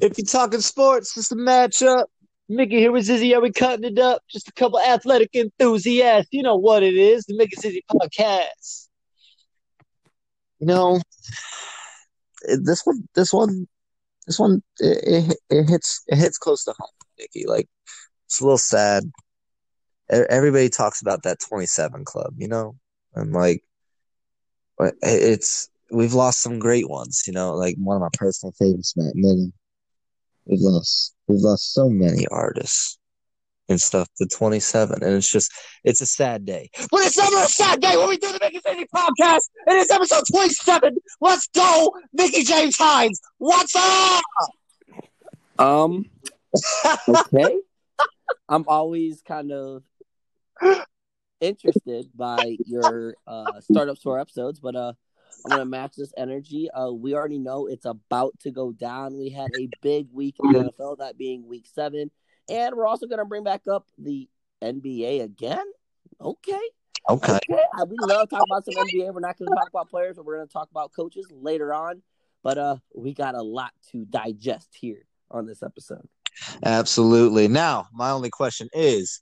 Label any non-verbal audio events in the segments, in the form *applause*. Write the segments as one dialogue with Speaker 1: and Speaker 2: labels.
Speaker 1: If you're talking sports, it's a matchup. Mickey here with Zizzy. Are we cutting it up? Just a couple athletic enthusiasts. You know what it is. The Mickey Zizzy podcast. You know, *sighs* this one, this one, this one, it, it, it hits, it hits close to home, Mickey. Like, it's a little sad. Everybody talks about that 27 club, you know, and like, eh, it's we've lost some great ones, you know, like one of my personal favorites, Mac Miller. We've lost we've lost so many artists and stuff to 27 and it's just it's a sad day. But it's never a sad day when we do the mickey Zizzy podcast and it's episode 27 let's go mickey james hines. What's up?
Speaker 2: Um *laughs* okay. I'm always kind of interested by your uh startup store episodes but uh I'm gonna match this energy. Uh, we already know it's about to go down. We had a big week in the NFL, that being Week Seven, and we're also gonna bring back up the NBA again. Okay.
Speaker 1: Okay.
Speaker 2: okay. We love talking about some NBA. We're not gonna talk about players, but we're gonna talk about coaches later on. But uh, we got a lot to digest here on this episode.
Speaker 1: Absolutely. Now, my only question is: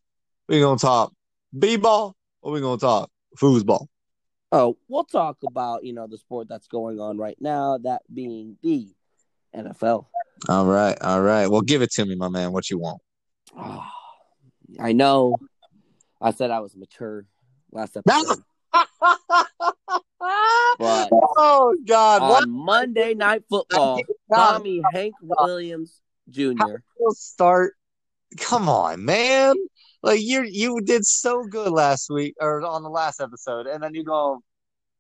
Speaker 1: We gonna talk b-ball or we gonna talk foosball?
Speaker 2: Oh, we'll talk about you know the sport that's going on right now, that being the NFL.
Speaker 1: All right, all right. Well, give it to me, my man. What you want?
Speaker 2: Oh, I know. I said I was mature last *laughs* episode. but
Speaker 1: oh God!
Speaker 2: On what? Monday Night Football, Tommy Hank Williams Jr.
Speaker 1: start. Come on, man! Like you you did so good last week or on the last episode, and then you go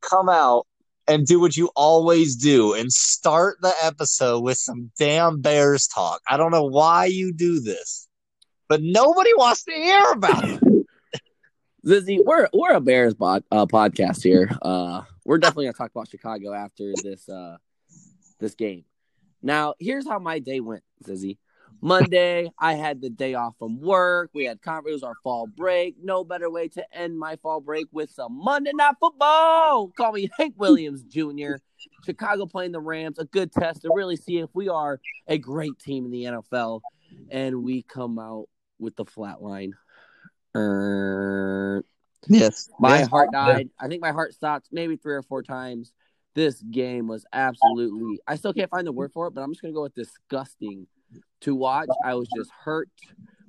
Speaker 1: come out and do what you always do and start the episode with some damn Bears talk. I don't know why you do this, but nobody wants to hear about it. *laughs*
Speaker 2: Zizzy, we're we're a Bears uh, podcast here. Uh, we're definitely gonna talk about Chicago after this uh, this game. Now, here's how my day went, Zizzy. Monday, I had the day off from work. We had conference, it was our fall break. No better way to end my fall break with some Monday Night Football. Call me Hank Williams Jr. Chicago playing the Rams, a good test to really see if we are a great team in the NFL. And we come out with the flat line. Uh,
Speaker 1: yes.
Speaker 2: My
Speaker 1: yes.
Speaker 2: heart died. I think my heart stopped maybe three or four times. This game was absolutely, I still can't find the word for it, but I'm just going to go with disgusting to watch. I was just hurt.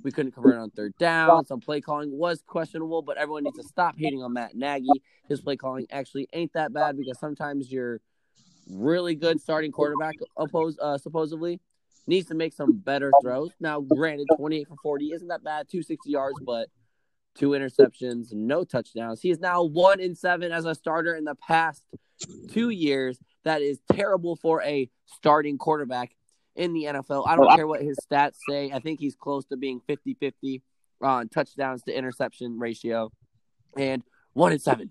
Speaker 2: We couldn't convert on third down. Some play calling was questionable, but everyone needs to stop hating on Matt Nagy. His play calling actually ain't that bad because sometimes your really good starting quarterback, oppose, uh, supposedly, needs to make some better throws. Now, granted, 28 for 40 isn't that bad, 260 yards, but two interceptions, no touchdowns. He is now one in seven as a starter in the past two years. That is terrible for a starting quarterback in the NFL. I don't care what his stats say. I think he's close to being 50 50 on touchdowns to interception ratio. And one in seven.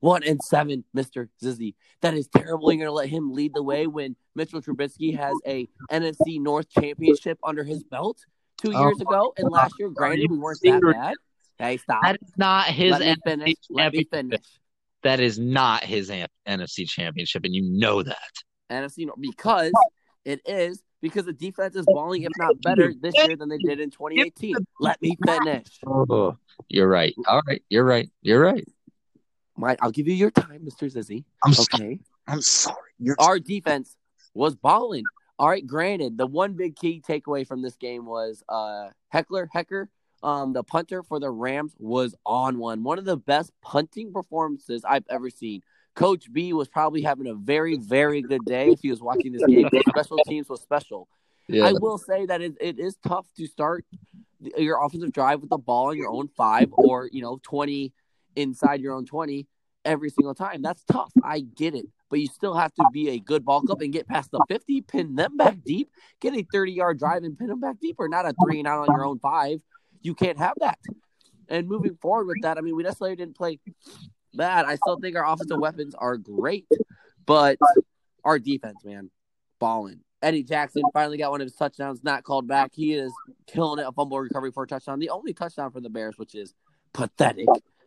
Speaker 2: One in seven, Mr. Zizzy. That is terrible. You're going to let him lead the way when Mitchell Trubisky has a NFC North championship under his belt two oh. years ago. And last year, granted, we weren't that bad. Hey, stop.
Speaker 1: That is not his
Speaker 2: let me finish. Let me finish.
Speaker 1: That is not his NFC championship, and you know that.
Speaker 2: NFC because it is because the defense is balling, if not better, this year than they did in 2018. Let me finish.
Speaker 1: Oh, you're right. All right, you're right. You're right.
Speaker 2: My, I'll give you your time, Mr. Zizzy.
Speaker 1: I'm okay. Sorry. I'm sorry.
Speaker 2: You're... Our defense was balling. All right, granted, the one big key takeaway from this game was uh Heckler Hekker, um, the punter for the Rams was on one. One of the best punting performances I've ever seen. Coach B was probably having a very, very good day if he was watching this *laughs* game. special teams was special. Yeah. I will say that it, it is tough to start your offensive drive with the ball on your own five or, you know, 20 inside your own 20 every single time. That's tough. I get it. But you still have to be a good bulk up and get past the 50, pin them back deep, get a 30 yard drive and pin them back deeper, not a three and out on your own five. You can't have that. And moving forward with that, I mean, we necessarily didn't play bad. I still think our offensive weapons are great, but our defense, man, balling. Eddie Jackson finally got one of his touchdowns not called back. He is killing it, a fumble recovery for a touchdown. The only touchdown for the Bears, which is pathetic,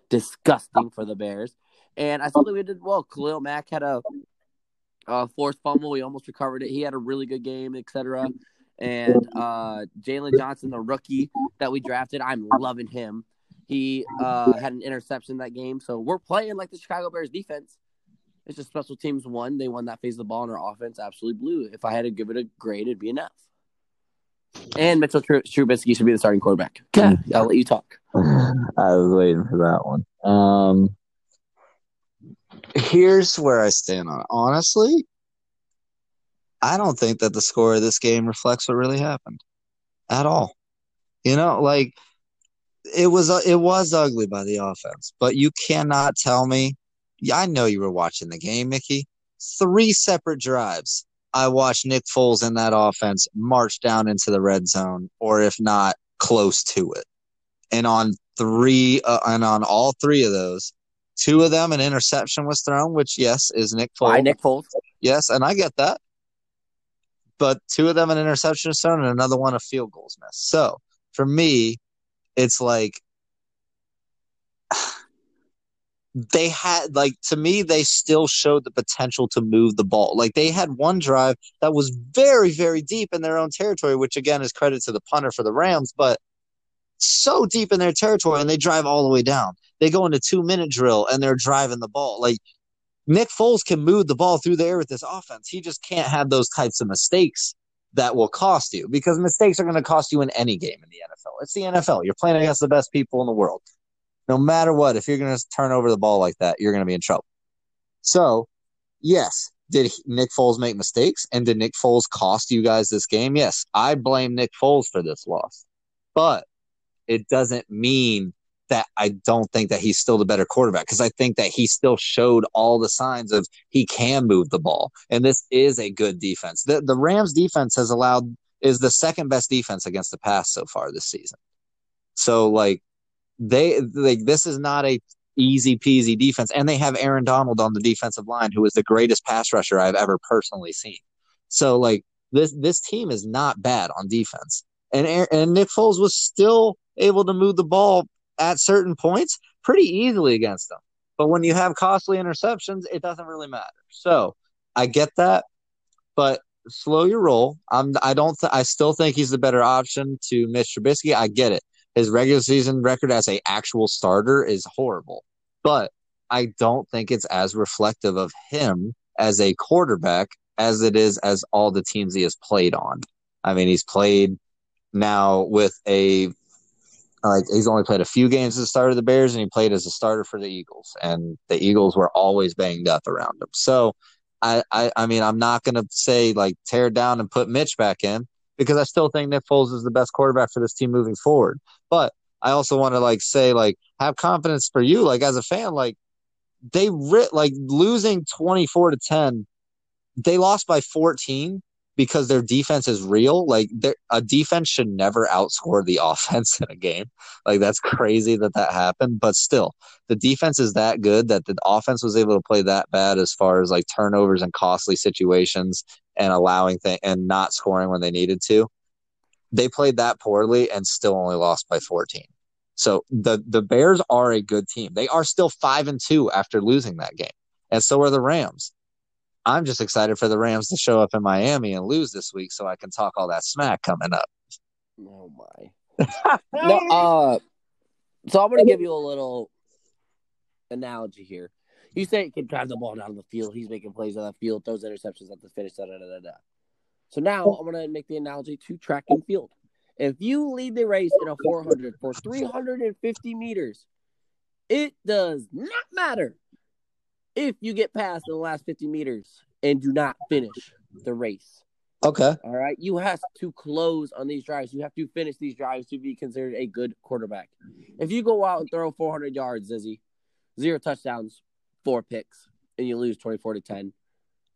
Speaker 2: disgusting for the Bears. And I thought that we did well. Khalil Mack had a, a forced fumble. We almost recovered it. He had a really good game, etc. And uh, Jaylon Johnson, the rookie that we drafted, I'm loving him. He uh, had an interception that game, so we're playing like the Chicago Bears defense. It's just special teams won. They won that phase of the ball, and our offense absolutely blew. If I had to give it a grade, it'd be enough. And Mitchell Tr- Trubisky should be the starting quarterback. Okay, I'll let you talk. *laughs*
Speaker 1: I was waiting for that one. Um, here's where I stand on it. Honestly, I don't think that the score of this game reflects what really happened at all. You know, like it was uh, it was ugly by the offense, but you cannot tell me. Yeah, I know you were watching the game, Mickey. Three separate drives. I watched Nick Foles in that offense march down into the red zone, or if not, close to it. And on three, uh, and on all three of those, two of them an interception was thrown, which yes is Nick Foles.
Speaker 2: Bye, Nick Foles.
Speaker 1: Yes, and I get that. But two of them an interception was thrown, and another one a field goals miss. So for me, it's like they had like to me they still showed the potential to move the ball. Like they had one drive that was very very deep in their own territory which again is credit to the punter for the rams but so deep in their territory and they drive all the way down. They go into two minute drill and they're driving the ball. Like nick foles can move the ball through the air with this offense. He just can't have those types of mistakes that will cost you because mistakes are going to cost you in any game in the nfl it's the nfl you're playing against the best people in the world no matter what, if you're going to turn over the ball like that, you're going to be in trouble. So, yes, did Nick Foles make mistakes? And did Nick Foles cost you guys this game? Yes, I blame Nick Foles for this loss. But it doesn't mean that I don't think that he's still the better quarterback because I think that he still showed all the signs of he can move the ball. And this is a good defense. The, the Rams defense has allowed, is the second best defense against the pass so far this season. So, like, they like this is not a easy peasy defense, and they have Aaron Donald on the defensive line, who is the greatest pass rusher I've ever personally seen. So like this this team is not bad on defense, and and Nick Foles was still able to move the ball at certain points pretty easily against them. But when you have costly interceptions, it doesn't really matter. So I get that, but slow your roll. I'm I don't th- I still think he's the better option to Mitch Trubisky. I get it his regular season record as a actual starter is horrible. But I don't think it's as reflective of him as a quarterback as it is as all the teams he has played on. I mean, he's played now with a like he's only played a few games as a starter of the Bears, and he played as a starter for the Eagles, and the Eagles were always banged up around him. So, I I, I mean, I'm not gonna say like tear down and put Mitch back in because I still think Nick Foles is the best quarterback for this team moving forward. But I also want to like say like have confidence for you like as a fan like they writ like losing 24 to 10 they lost by 14 because their defense is real like a defense should never outscore the *laughs* offense in a game like that's crazy that that happened but still the defense is that good that the offense was able to play that bad as far as like turnovers and costly situations and allowing things and not scoring when they needed to they played that poorly and still only lost by 14. So the the Bears are a good team. They are still 5 and 2 after losing that game. And so are the Rams. I'm just excited for the Rams to show up in Miami and lose this week so I can talk all that smack coming up.
Speaker 2: Oh my. *laughs* no, uh so I'm going to give you a little analogy here. You say he can drive the ball down the field. He's making plays on the field, throws interceptions at the finish. Da, da, da, da. So now I'm going to make the analogy to track and field. If you lead the race in a 400 for 350 meters, it does not matter if you get past in the last 50 meters and do not finish the race.
Speaker 1: Okay.
Speaker 2: All right. You have to close on these drives. You have to finish these drives to be considered a good quarterback. If you go out and throw 400 yards, Zizzy, zero touchdowns, four picks, and you lose 24 to 10,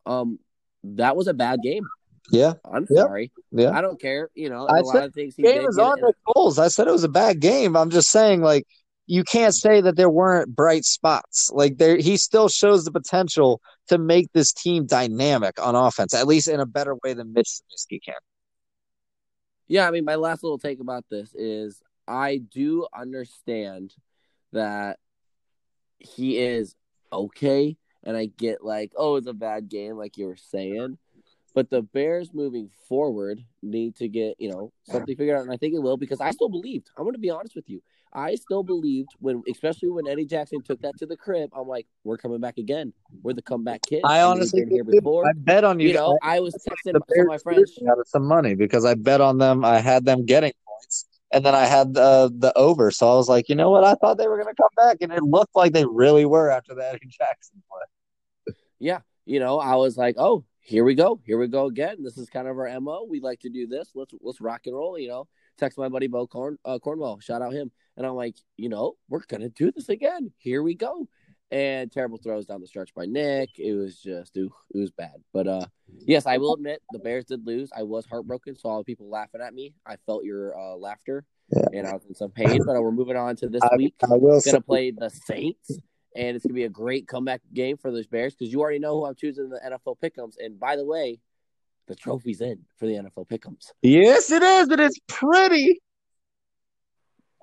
Speaker 2: um, that was a bad game.
Speaker 1: Yeah,
Speaker 2: I'm yep. sorry.
Speaker 1: Yeah,
Speaker 2: I don't care. You know,
Speaker 1: I said game is on the goals. I said it was a bad game. I'm just saying, like, you can't say that there weren't bright spots. Like, there, he still shows the potential to make this team dynamic on offense, at least in a better way than Mitch Trubisky can.
Speaker 2: Yeah, I mean, my last little take about this is I do understand that he is okay, and I get like, oh, it's a bad game, like you were saying But the Bears moving forward need to get, you know, something figured out. And I think it will because I still believed. I'm going to be honest with you. I still believed when, especially when Eddie Jackson took that to the crib, I'm like, we're coming back again. We're the comeback kids.
Speaker 1: I honestly
Speaker 2: here before.
Speaker 1: I bet on you.
Speaker 2: You know, I was texting some of my friends.
Speaker 1: Out of some money because I bet on them. I had them getting points, and then I had the the over. So I was like, you know what? I thought they were going to come back, and it looked like they really were after that Eddie *laughs* Jackson play.
Speaker 2: Yeah, you know, I was like, oh, here we go, here we go again. This is kind of our mo. We like to do this. Let's let's rock and roll. You know, text my buddy Bo Corn uh, Cornwell. Shout out him. And I'm like, you know, we're gonna do this again. Here we go. And terrible throws down the stretch by Nick. It was just, ooh, it was bad. But uh, yes, I will admit the Bears did lose. I was heartbroken. Saw all the people laughing at me. I felt your uh, laughter, yeah. and I was in some pain. But uh, we're moving on to this
Speaker 1: I,
Speaker 2: week.
Speaker 1: I will
Speaker 2: gonna play the Saints, and it's gonna be a great comeback game for those Bears because you already know who I'm choosing the NFL pickums. And by the way, the trophy's in for the NFL pickums.
Speaker 1: Yes, it is, and it's pretty.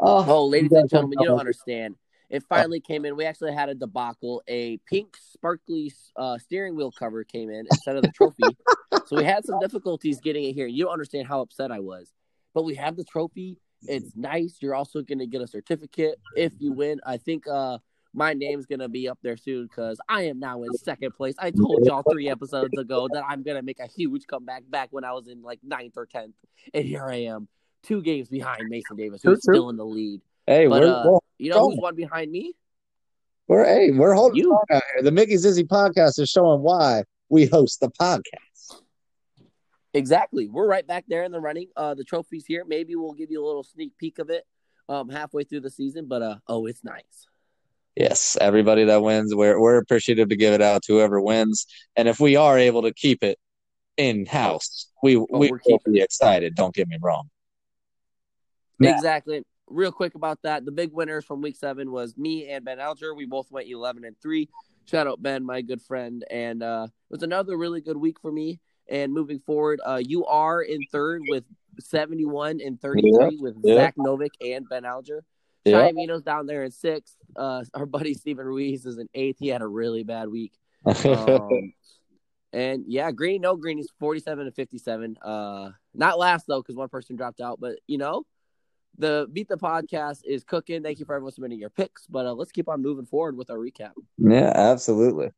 Speaker 2: Oh, oh ladies and gentlemen, you don't understand. It finally came in. We actually had a debacle. A pink, sparkly uh, steering wheel cover came in instead of the trophy. *laughs* so we had some difficulties getting it here. You don't understand how upset I was. But we have the trophy. It's nice. You're also going to get a certificate if you win. I think uh, my name's going to be up there soon because I am now in second place. I told y'all three episodes ago that I'm going to make a huge comeback back when I was in like ninth or 10th. And here I am two games behind Mason Davis, who's true, still in the lead.
Speaker 1: Hey,
Speaker 2: but,
Speaker 1: we're,
Speaker 2: uh,
Speaker 1: we're
Speaker 2: you know who's one behind me?
Speaker 1: We're hey, we're holding you. out here. The Mickey Zizzy podcast is showing why we host the podcast.
Speaker 2: Exactly. We're right back there in the running. Uh the trophy's here. Maybe we'll give you a little sneak peek of it um halfway through the season, but uh oh it's nice.
Speaker 1: Yes, everybody that wins, we're we're appreciative to give it out to whoever wins. And if we are able to keep it in house, we oh, we will be excited, don't get me wrong.
Speaker 2: Exactly. Real quick about that, the big winners from week seven was me and Ben Alger. We both went eleven and three. Shout out Ben, my good friend, and uh, it was another really good week for me. And moving forward, uh, you are in third with seventy one and thirty three yeah. with yeah. Zach Novik and Ben Alger. Yeah. Amino's down there in sixth. Uh, our buddy Steven Ruiz is in eighth. He had a really bad week. *laughs* Um, and yeah, Green, no Green, he's 47 and 57. Uh, not last though, because one person dropped out, but you know, the Beat the Podcast is cooking. Thank you for everyone submitting your picks, but uh, let's keep on moving forward with our recap.
Speaker 1: Yeah, absolutely.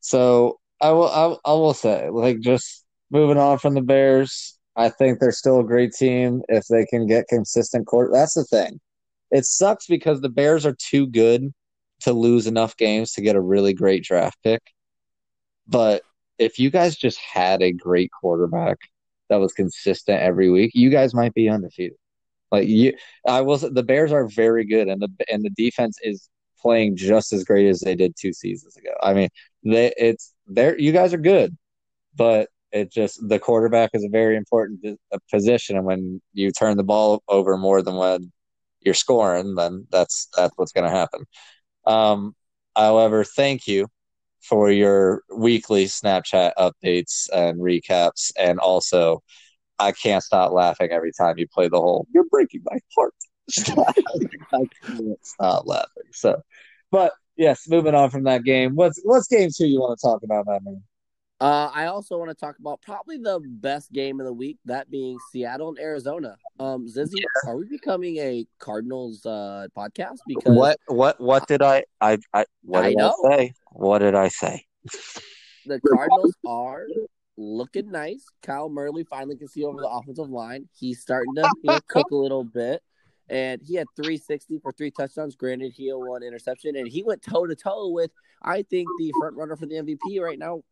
Speaker 1: So I will, I, I will say, like, just moving on from the Bears, I think they're still a great team if they can get consistent court. That's the thing. It sucks because the Bears are too good to lose enough games to get a really great draft pick. But if you guys just had a great quarterback that was consistent every week, you guys might be undefeated. Like you, I was the Bears are very good, and the and the defense is playing just as great as they did two seasons ago. I mean, they it's there. You guys are good, but it just the quarterback is a very important position, and when you turn the ball over more than when you're scoring, then that's that's what's going to happen. Um, however, thank you for your weekly Snapchat updates and recaps, and also I can't stop laughing every time you play the whole "You're breaking my heart." *laughs* I can't stop laughing. So, but yes, moving on from that game. What's what's game two you want to talk about, man?
Speaker 2: Uh, I also want to talk about probably the best game of the week, that being Seattle and Arizona. Um, Zizzy, yeah. are we becoming a Cardinals uh, podcast? Because
Speaker 1: what what what did I I, I what did I, I say? What did I say?
Speaker 2: The Cardinals are looking nice. Kyle Murray finally can see over the offensive line. He's starting to you know, *laughs* cook a little bit. And he had 360 for three touchdowns. Granted, he had one interception, and he went toe to toe with, I think, the front runner for the MVP right now,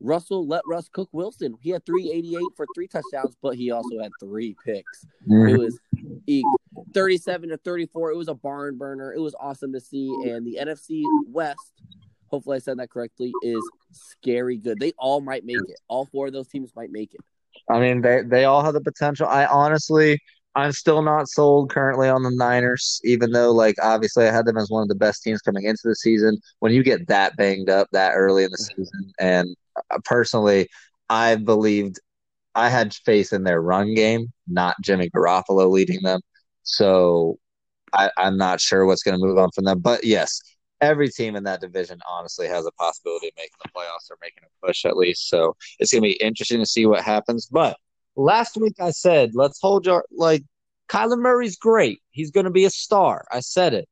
Speaker 2: Russell. Let Russ cook Wilson. He had 388 for three touchdowns, but he also had three picks. Mm-hmm. It was 37 to 34. It was a barn burner. It was awesome to see. And the NFC West hopefully I said that correctly, is scary good. They all might make it. All four of those teams might make it.
Speaker 1: I mean, they they all have the potential. I honestly, I'm still not sold currently on the Niners, even though like obviously I had them as one of the best teams coming into the season. When you get that banged up that early in the season, and uh, personally, I believed I had faith in their run game, not Jimmy Garoppolo leading them. So I, I'm not sure what's going to move on from them. But yes, every team in that division honestly has a possibility of making the playoffs or making a push at least. So it's going to be interesting to see what happens. But last week I said, let's hold your like Kyler Murray's great. He's going to be a star. I said it.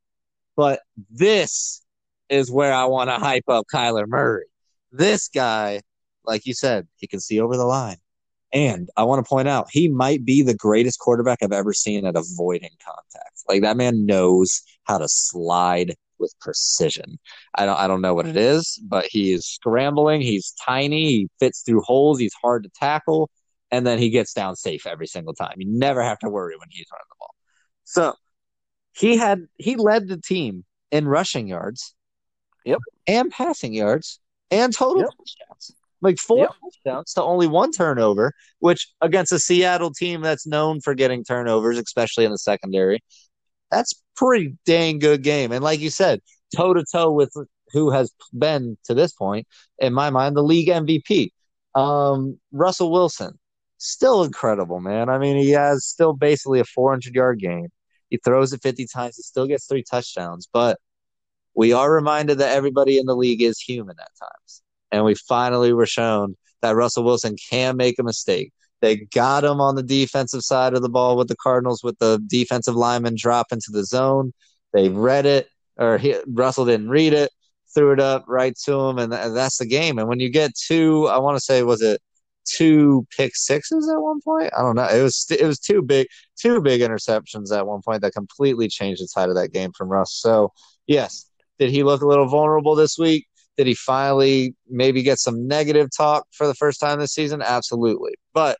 Speaker 1: But this is where I want to hype up Kyler Murray. This guy, like you said, he can see over the line. And I want to point out, he might be the greatest quarterback I've ever seen at avoiding contact. Like that man knows how to slide with precision. I don't I don't know what it is, but he is scrambling. He's tiny. He fits through holes. He's hard to tackle, and then he gets down safe every single time. You never have to worry when he's running the ball. So he had he led the team in rushing yards,
Speaker 2: Yep.
Speaker 1: and passing yards and total
Speaker 2: Yep.
Speaker 1: touchdowns. Like four
Speaker 2: Yep.
Speaker 1: touchdowns to only one turnover, which against a Seattle team that's known for getting turnovers, especially in the secondary, that's pretty dang good game. And like you said, toe to toe with who has been to this point, in my mind, the league MVP. Um, Russell Wilson, still incredible, man. I mean, he has still basically a 400 yard game. He throws it 50 times. He still gets three touchdowns, but we are reminded that everybody in the league is human at times. And we finally were shown that Russell Wilson can make a mistake. They got him on the defensive side of the ball with the Cardinals with the defensive lineman drop into the zone. They read it, or he, Russell didn't read it, threw it up right to him, and, th- that's the game. And when you get two, I want to say, was it two pick sixes at one point? I don't know. It was it was two big two big interceptions at one point that completely changed the tide of that game from Russ. So yes, did he look a little vulnerable this week? Did he finally maybe get some negative talk for the first time this season? Absolutely. But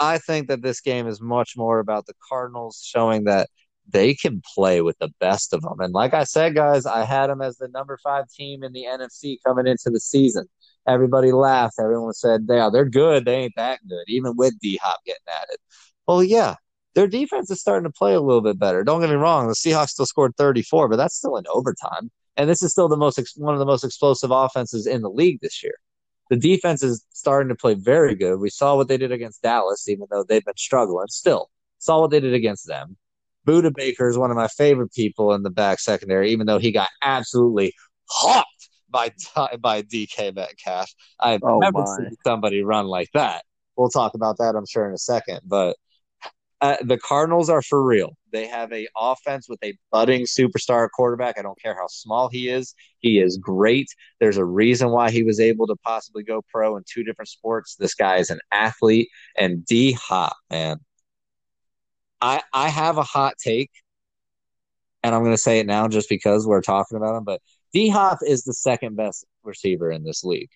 Speaker 1: I think that this game is much more about the Cardinals showing that they can play with the best of them. And like I said, guys, I had them as the number five team in the NFC coming into the season. Everybody laughed. Everyone said, yeah, they're good. They ain't that good, even with D Hop getting added. Well, yeah, their defense is starting to play a little bit better. Don't get me wrong. The Seahawks still scored 34, but that's still in overtime. And this is still the most one of the most explosive offenses in the league this year. The defense is starting to play very good. We saw what they did against Dallas, even though they've been struggling. Still, saw what they did against them. Budda Baker is one of my favorite people in the back secondary, even though he got absolutely hawked by *laughs* by DK Metcalf. I've
Speaker 2: Oh,
Speaker 1: never
Speaker 2: my.
Speaker 1: seen somebody run like that. We'll talk about that, I'm sure, in a second. But uh, the Cardinals are for real. They have a offense with a budding superstar quarterback. I don't care how small he is. He is great. There's a reason why he was able to possibly go pro in two different sports. This guy is an athlete. And D Hop, man. I I have a hot take, and I'm going to say it now just because we're talking about him. But D Hop is the second best receiver in this league.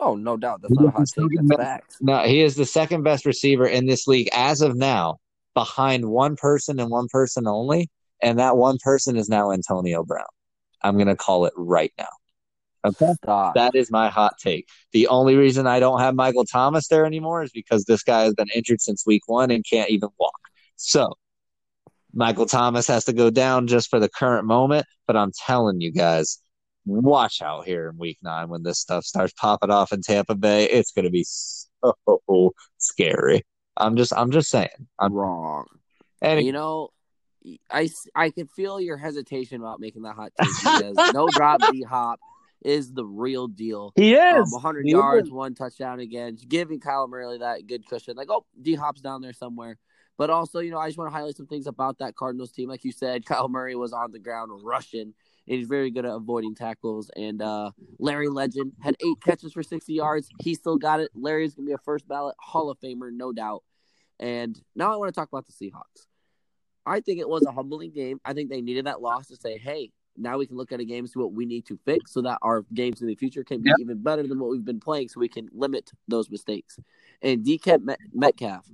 Speaker 2: Oh, no doubt. That's not a hot take. That's facts.
Speaker 1: No, he is the second best receiver in this league as of now, behind one person and one person only, and that one person is now Antonio Brown. I'm going to call it right now. Okay.
Speaker 2: Stop.
Speaker 1: That is my hot take. The only reason I don't have Michael Thomas there anymore is because this guy has been injured since week one and can't even walk. So Michael Thomas has to go down just for the current moment. But I'm telling you guys, watch out here in week nine when this stuff starts popping off in Tampa Bay. It's going to be so scary. I'm just, I'm just saying. I'm
Speaker 2: wrong.
Speaker 1: and
Speaker 2: You know, I, I can feel your hesitation about making that hot take because *laughs* no drop D Hop is the real deal.
Speaker 1: he
Speaker 2: Um,
Speaker 1: is
Speaker 2: 100
Speaker 1: He
Speaker 2: yards,
Speaker 1: is.
Speaker 2: one touchdown again, giving Kyle Murray that good cushion. Like, oh, D Hop's down there somewhere. But also, you know, I just want to highlight some things about that Cardinals team. Like you said, Kyle Murray was on the ground rushing. And he's very good at avoiding tackles. And uh, Larry Legend had eight catches for 60 yards. He still got it. Larry's going to be a first ballot Hall of Famer, no doubt. And now I want to talk about the Seahawks. I think it was a humbling game. I think they needed that loss to say, hey, now we can look at a game and see what we need to fix so that our games in the future can be
Speaker 1: Yep.
Speaker 2: even better than what we've been playing so we can limit those mistakes. And DK Met- Metcalf,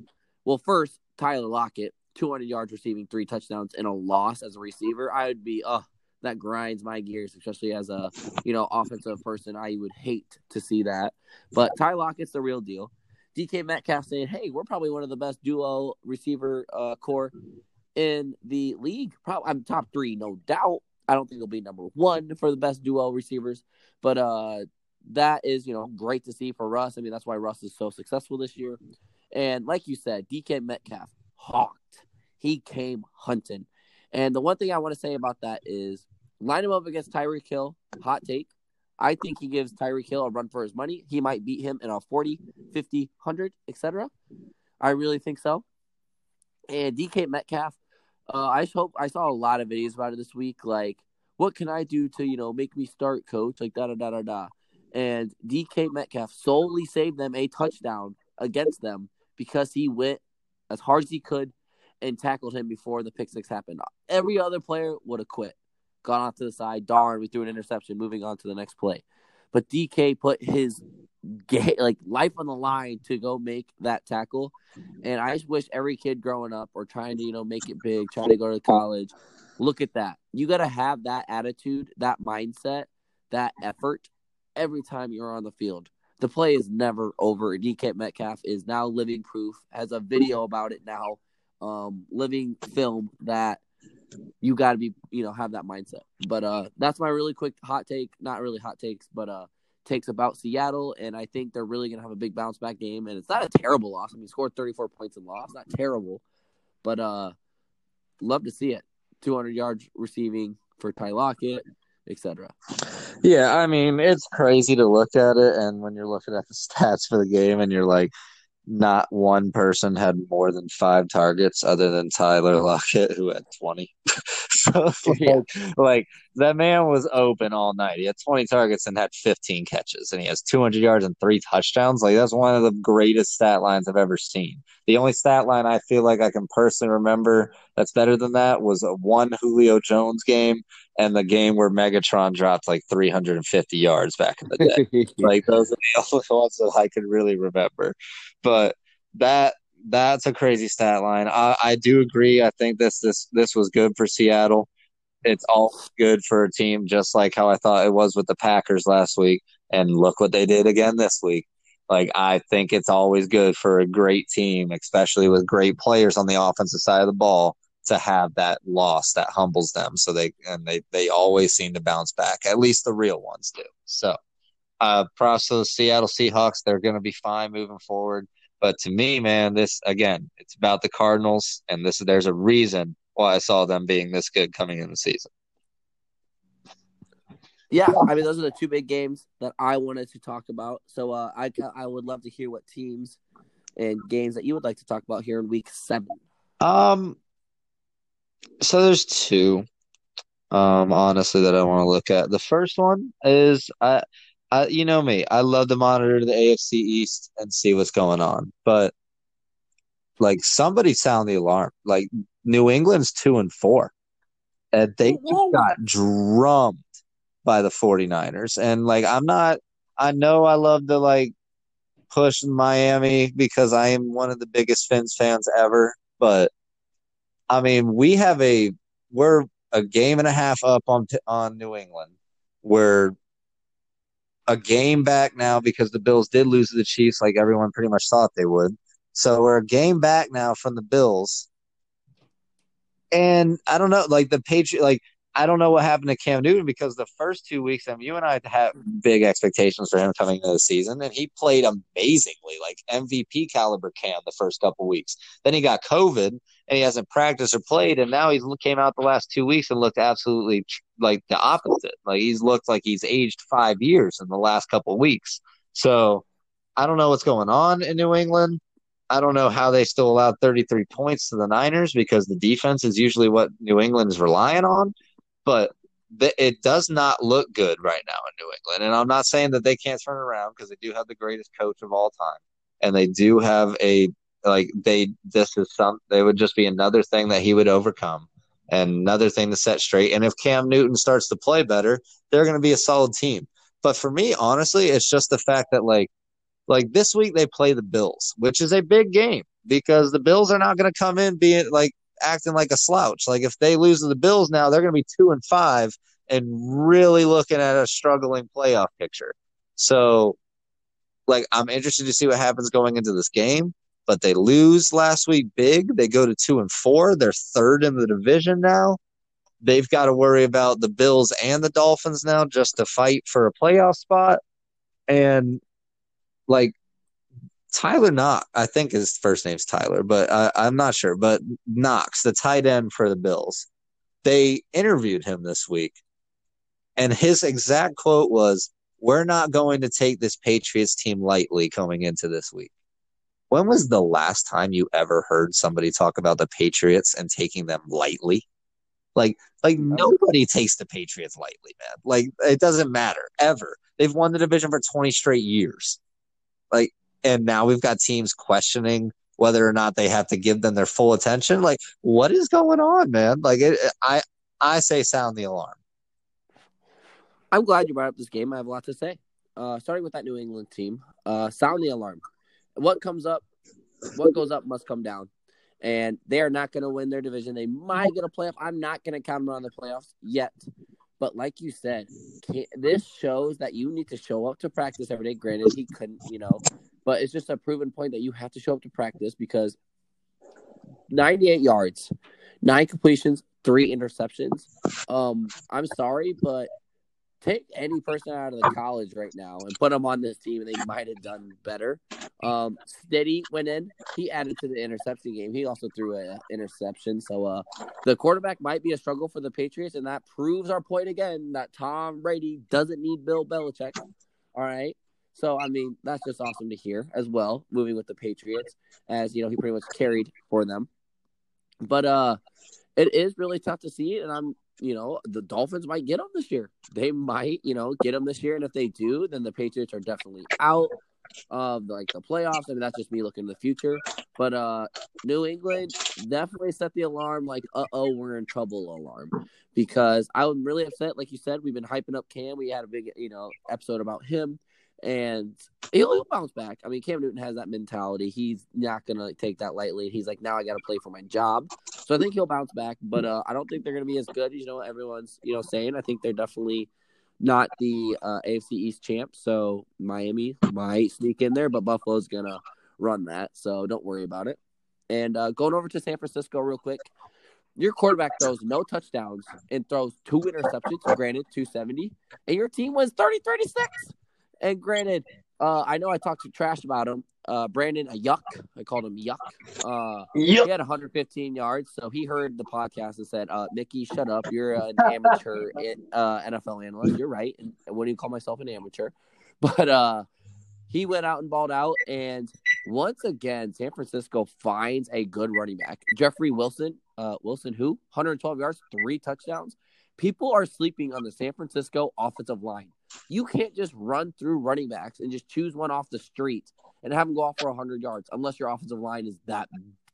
Speaker 2: well, first, Tyler Lockett, 200 yards receiving three touchdowns in a loss as a receiver. I would be, uh, that grinds my gears, especially as a, you know, offensive person. I would hate to see that. But Ty Lockett's the real deal. DK Metcalf saying, hey, we're probably one of the best duo receiver uh, core in the league. Probably I'm top three, no doubt. I don't think it'll be number one for the best duo receivers, but uh, that is you know great to see for Russ. I mean that's why Russ is so successful this year. And like you said, DK Metcalf hawked. He came hunting. And the one thing I want to say about that is line him up against Tyreek Hill. Hot take. I think he gives Tyreek Hill a run for his money. He might beat him in a 40, 50, 100, etc. I really think so. And DK Metcalf, uh, I hope I saw a lot of videos about it this week. Like, what can I do to you know make me start, coach? Like da da da da da. And DK Metcalf solely saved them a touchdown against them because he went as hard as he could and tackled him before the pick six happened. Every other player would have quit, gone off to the side. Darn, we threw an interception. Moving on to the next play, but DK put his like life on the line to go make that tackle. And I just wish every kid growing up or trying to you know make it big, trying to go to college, look at that. You got to have that attitude, that mindset, that effort every time you're on the field. The play is never over. DK Metcalf is now living proof, has a video about it now, um, living film that you got to be, you know, have that mindset. But uh, that's my really quick hot take. Not really hot takes, but uh, takes about Seattle, and I think they're really gonna have a big bounce back game. And it's not a terrible loss. I mean, scored 34 points and lost, not terrible, but uh, love to see it. 200 yards receiving for Ty Lockett, etc.
Speaker 1: Yeah, I mean, it's crazy to look at it, and when you're looking at the *laughs* stats for the game, and you're like, not one person had more than five targets other than Tyler Lockett, who had 20. *laughs* *laughs* so, *laughs* like, like, that man was open all night. He had 20 targets and had 15 catches, and he has 200 yards and three touchdowns. Like, that's one of the greatest stat lines I've ever seen. The only stat line I feel like I can personally remember that's better than that was a one Julio Jones game and the game where Megatron dropped like 350 yards back in the *laughs* day. like those are the only ones that I can really remember. But that that's a crazy stat line. I, I do agree. I think this this this was good for Seattle. It's all good for a team, just like how I thought it was with the Packers last week. And look what they did again this week. Like I think it's always good for a great team, especially with great players on the offensive side of the ball, to have that loss that humbles them. So they and they they always seem to bounce back. At least the real ones do. So uh props to the Seattle Seahawks. They're gonna be fine moving forward. But to me, man, this again, it's about the Cardinals and this there's a reason why I saw them being this good coming in the season.
Speaker 2: Yeah, I mean those are the two big games that I wanted to talk about. So uh, I I would love to hear what teams and games that you would like to talk about here in Week Seven.
Speaker 1: Um, so there's two, um, honestly that I want to look at. The first one is I, I you know me, I love to monitor the AFC East and see what's going on, but like somebody sound the alarm. Like New England's two and four, and they just got drummed by the 49ers. And like I'm not I know I love to like push Miami because I am one of the biggest Fins fans ever, but I mean, we have a we're a game and a half up on on New England. We're a game back now because the Bills did lose to the Chiefs like everyone pretty much thought they would. So we're a game back now from the Bills. And I don't know, like the Patriot like I don't know what happened to Cam Newton because the first two weeks, I mean, you and I had big expectations for him coming into the season, and he played amazingly, like MVP caliber Cam the first couple weeks. Then he got COVID, and he hasn't practiced or played, and now he came out the last two weeks and looked absolutely like the opposite. Like he's looked like he's aged five years in the last couple weeks. So I don't know what's going on in New England. I don't know how they still allowed 33 points to the Niners because the defense is usually what New England is relying on but th- it does not look good right now in New England. And I'm not saying that they can't turn around because they do have the greatest coach of all time, and they do have a like they this is some they would just be another thing that he would overcome and another thing to set straight. And if Cam Newton starts to play better, they're going to be a solid team. But for me, honestly, it's just the fact that like like this week they play the Bills, which is a big game because the Bills are not going to come in being like acting like a slouch. Like if they lose to the Bills now, they're going to be two and five and really looking at a struggling playoff picture. So, like, I'm interested to see what happens going into this game. But they lose last week big. They go to two and four. They're third in the division now. They've got to worry about the Bills and the Dolphins now just to fight for a playoff spot. And like Tyler Knox, I think his first name's Tyler, but I, I'm not sure. But Knox, the tight end for the Bills, they interviewed him this week, And his exact quote was, We're not going to take this Patriots team lightly coming into this week. When was the last time you ever heard somebody talk about the Patriots and taking them lightly? Like, like nobody takes the Patriots lightly, man. Like, it doesn't matter ever. They've won the division for 20 straight years. Like, and now we've got teams questioning whether or not they have to give them their full attention. Like, what is going on, man? Like, it, I, I say sound the alarm.
Speaker 2: I'm glad you brought up this game. I have a lot to say. Uh, starting with that New England team, uh, sound the alarm. What comes up, what goes up must come down. And they are not going to win their division. They might get a playoff. I'm not going to count them on the playoffs yet. But like you said, this shows that you need to show up to practice every day. Granted, he couldn't, you know, but it's just a proven point that you have to show up to practice because 98 yards, nine completions, three interceptions. Um, I'm sorry, but take any person out of the college right now and put them on this team, and they might have done better. Um, Stidham went in. He added to the interception game. He also threw an interception. So uh, the quarterback might be a struggle for the Patriots, and that proves our point again that Tom Brady doesn't need Bill Belichick. All right. So I mean that's just awesome to hear as well. Moving with the Patriots, as you know, he pretty much carried for them. But uh, it is really tough to see, and I'm you know, the Dolphins might get them this year. They might, you know, get them this year. And if they do, then the Patriots are definitely out of like the playoffs. I mean, that's just me looking to the future. But uh New England definitely set the alarm, like, uh oh, we're in trouble alarm. Because I'm really upset. Like you said, we've been hyping up Cam. We had a big, you know, episode about him and he'll, he'll, bounce back. I mean, Cam Newton has that mentality. He's not gonna take that lightly. He's like, now I got to play for my job. So I think he'll bounce back. But uh, I don't think they're gonna be as good you know everyone's you know saying. I think they're definitely not the uh, AFC East champ. So Miami might sneak in there, but Buffalo's gonna run that. So don't worry about it. And uh, going over to San Francisco real quick. Your quarterback throws no touchdowns and throws two interceptions, granted 270, and your team wins 30 36. And granted, uh, I know I talked to trash about him. Uh, Brandon Aiyuk. I called him yuck. Uh, yep. He had 115 yards, so he heard the podcast and said, uh, "Mickey, shut up. You're an amateur uh, NFL analyst. You're right. And what do you call myself an amateur?" *laughs* But uh, he went out and balled out, and once again, San Francisco finds a good running back, Jeffrey Wilson. Uh, Wilson, who 112 yards, three touchdowns. People are sleeping on the San Francisco offensive line. You can't just run through running backs and just choose one off the street and have them go off for 100 yards unless your offensive line is that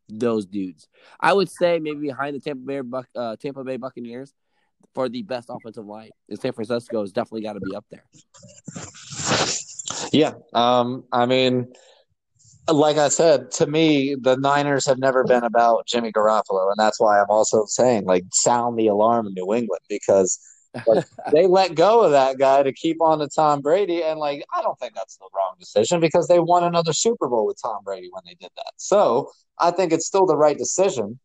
Speaker 2: those dudes. I would say maybe behind the Tampa Bay Buc- uh, Tampa Bay Buccaneers for the best offensive line in San Francisco has definitely got to be up there.
Speaker 1: Yeah, um, I mean, like I said, to me, the Niners have never been about Jimmy Garoppolo, and that's why I'm also saying like sound the alarm in New England because like, *laughs* they let go of that guy to keep on to Tom Brady, and like I don't think that's the wrong decision because they won another Super Bowl with Tom Brady when they did that. So I think it's still the right decision.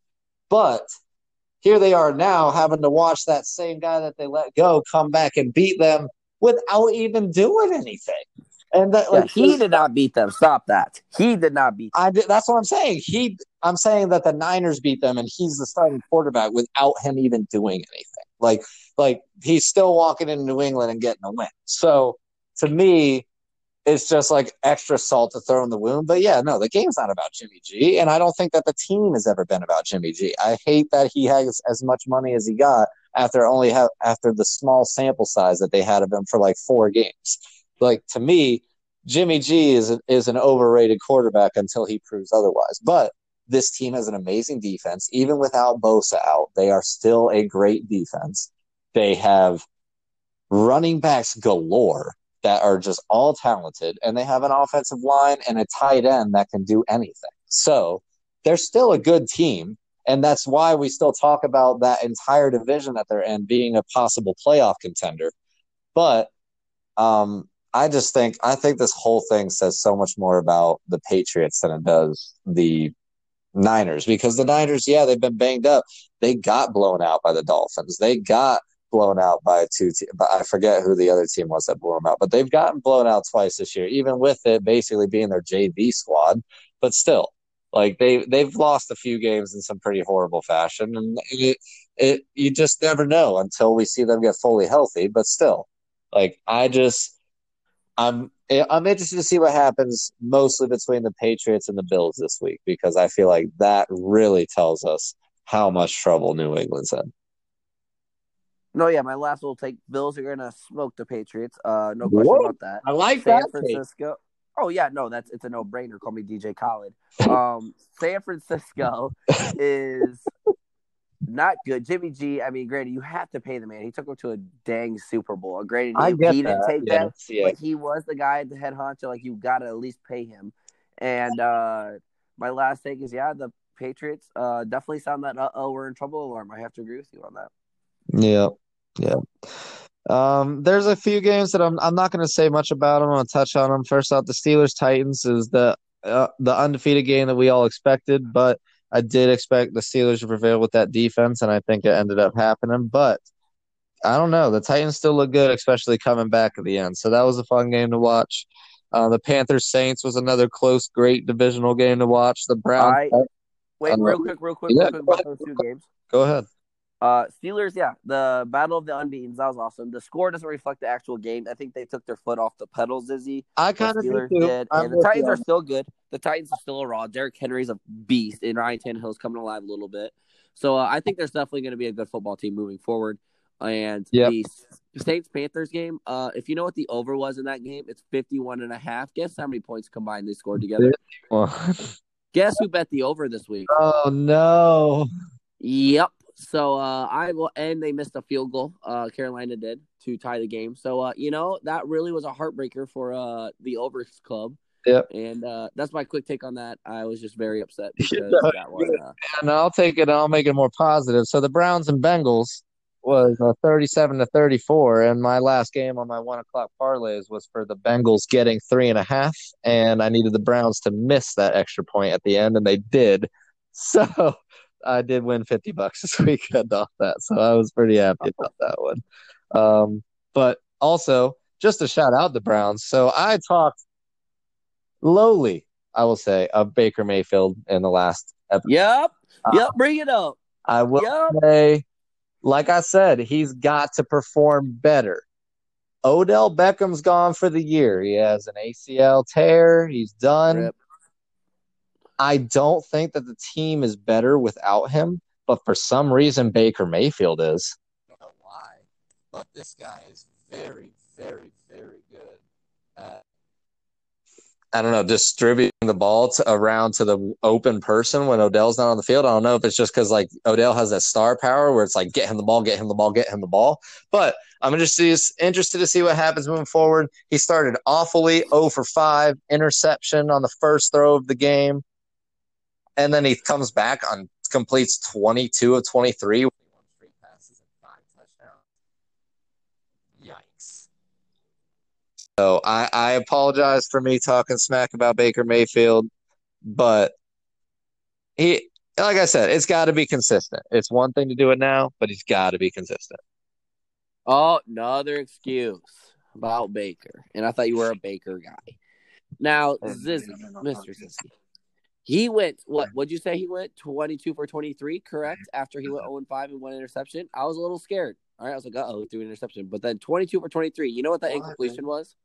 Speaker 1: But here they are now having to watch that same guy that they let go come back and beat them without even doing anything. And that,
Speaker 2: like, yeah, he did not beat them. Stop that. He did not beat.
Speaker 1: Them. I did, that's what I'm saying. He, I'm saying that the Niners beat them, and he's the starting quarterback without him even doing anything. Like like he's still walking in New England and getting a win. So to me, it's just like extra salt to throw in the wound. But yeah, no, the game's not about Jimmy G, and I don't think that the team has ever been about Jimmy G. I hate that he has as much money as he got after only have after the small sample size that they had of him for like four games. Like to me, Jimmy G is is an overrated quarterback until he proves otherwise. But this team has an amazing defense, even without Bosa out. They are still a great defense. They have running backs galore that are just all talented, and they have an offensive line and a tight end that can do anything. So they're still a good team. And that's why we still talk about that entire division that they're in being a possible playoff contender. But um, I just think I think this whole thing says so much more about the Patriots than it does the Niners because the Niners, yeah, they've been banged up. They got blown out by the Dolphins. They got blown out by two te- I forget who the other team was that blew them out. But they've gotten blown out twice this year, even with it basically being their JV squad. But still, like they they've lost a few games in some pretty horrible fashion, and it, it you just never know until we see them get fully healthy. But still, like I just I'm I'm interested to see what happens mostly between the Patriots and the Bills this week because I feel like that really tells us how much trouble New England's in.
Speaker 2: No, yeah, my last little take: Bills are gonna smoke the Patriots. Uh, no question Whoa, about that.
Speaker 1: I like
Speaker 2: San
Speaker 1: that.
Speaker 2: Francisco. Take. Oh yeah, no, that's it's a no brainer. Call me DJ Khaled. *laughs* Um, San Francisco *laughs* is not good. Jimmy G, I mean, granted, you have to pay the man. He took him to a dang Super Bowl. Granted,
Speaker 1: I
Speaker 2: he,
Speaker 1: get
Speaker 2: he
Speaker 1: that.
Speaker 2: didn't take
Speaker 1: yes,
Speaker 2: that,
Speaker 1: yes.
Speaker 2: but he was the guy at the head honcho. Like you got to at least pay him. And uh my last take is yeah, the Patriots uh definitely sound that uh oh we're in trouble alarm. I have to agree with you on that.
Speaker 1: Yeah, yeah. Um, there's a few games that I'm I'm not going to say much about. Them. I'm going to touch on them. First off, the Steelers Titans is the uh, the undefeated game that we all expected, but I did expect the Steelers to prevail with that defense, and I think it ended up happening. But I don't know. The Titans still look good, especially coming back at the end. So that was a fun game to watch. Uh, the Panthers Saints was another close, great divisional game to watch. The Browns.
Speaker 2: Right. Wait, real quick, real quick, yeah, real quick about those two games.
Speaker 1: Go ahead.
Speaker 2: Uh, Steelers, yeah, the battle of the unbeaten. That was awesome. The score doesn't reflect the actual game. I think they took their foot off the pedal, Zizzy.
Speaker 1: I kind of
Speaker 2: Steelers did. And the Titans are still good. The Titans are still a raw. Derrick Henry's a beast, and Ryan Tannehill's coming alive a little bit. So uh, I think there's definitely going to be a good football team moving forward. And
Speaker 1: yep.
Speaker 2: the Saints Panthers game, uh, if you know what the over was in that game, it's 51 and a half. Guess how many points combined they scored together? Guess who bet the over this week?
Speaker 1: Oh no.
Speaker 2: Yep. So uh, I will, and they missed a field goal. Uh, Carolina did to tie the game. So uh, you know that really was a heartbreaker for uh the Overs Club.
Speaker 1: Yeah,
Speaker 2: and uh, that's my quick take on that. I was just very upset *laughs* because that one. Uh,
Speaker 1: and I'll take it. I'll make it more positive. So the Browns and Bengals was uh, 37 to 34, and my last game on my one o'clock parlays was for the Bengals getting three and a half, and I needed the Browns to miss that extra point at the end, and they did. *laughs* So I did win 50 bucks *laughs* this weekend off that. So I was pretty happy about *laughs* that one. Um, but also, just to shout out the Browns. So I talked lowly, I will say, of Baker Mayfield in the last episode.
Speaker 2: Yep. Yep. Bring it up.
Speaker 1: I will
Speaker 2: yep.
Speaker 1: say, like I said, he's got to perform better. Odell Beckham's gone for the year. He has an ACL tear. He's done. Rip. I don't think that the team is better without him, but for some reason Baker Mayfield is.
Speaker 3: I don't know why, but this guy is very, very, very good at
Speaker 1: I don't know, distributing the ball to, around to the open person when Odell's not on the field. I don't know if it's just because like Odell has that star power where it's like get him the ball, get him the ball, get him the ball. But I'm just interested to see what happens moving forward. He started awfully 0 for 5, interception on the first throw of the game and then he comes back on completes 22 of 23
Speaker 3: Yikes.
Speaker 1: So I, I apologize for me talking smack about Baker Mayfield, but he like I said, it's got to be consistent. It's one thing to do it now, but he's got to be consistent.
Speaker 2: Oh, another excuse about Baker, and I thought you were a Baker guy. Now, Zizzy, Mr. Zizzy, he went what? Would you say he went twenty two for twenty three? Correct. After he went zero and five and one interception, I was a little scared. All right, I was like, uh oh, threw an interception. But then twenty two for twenty three. You know what that incompletion was?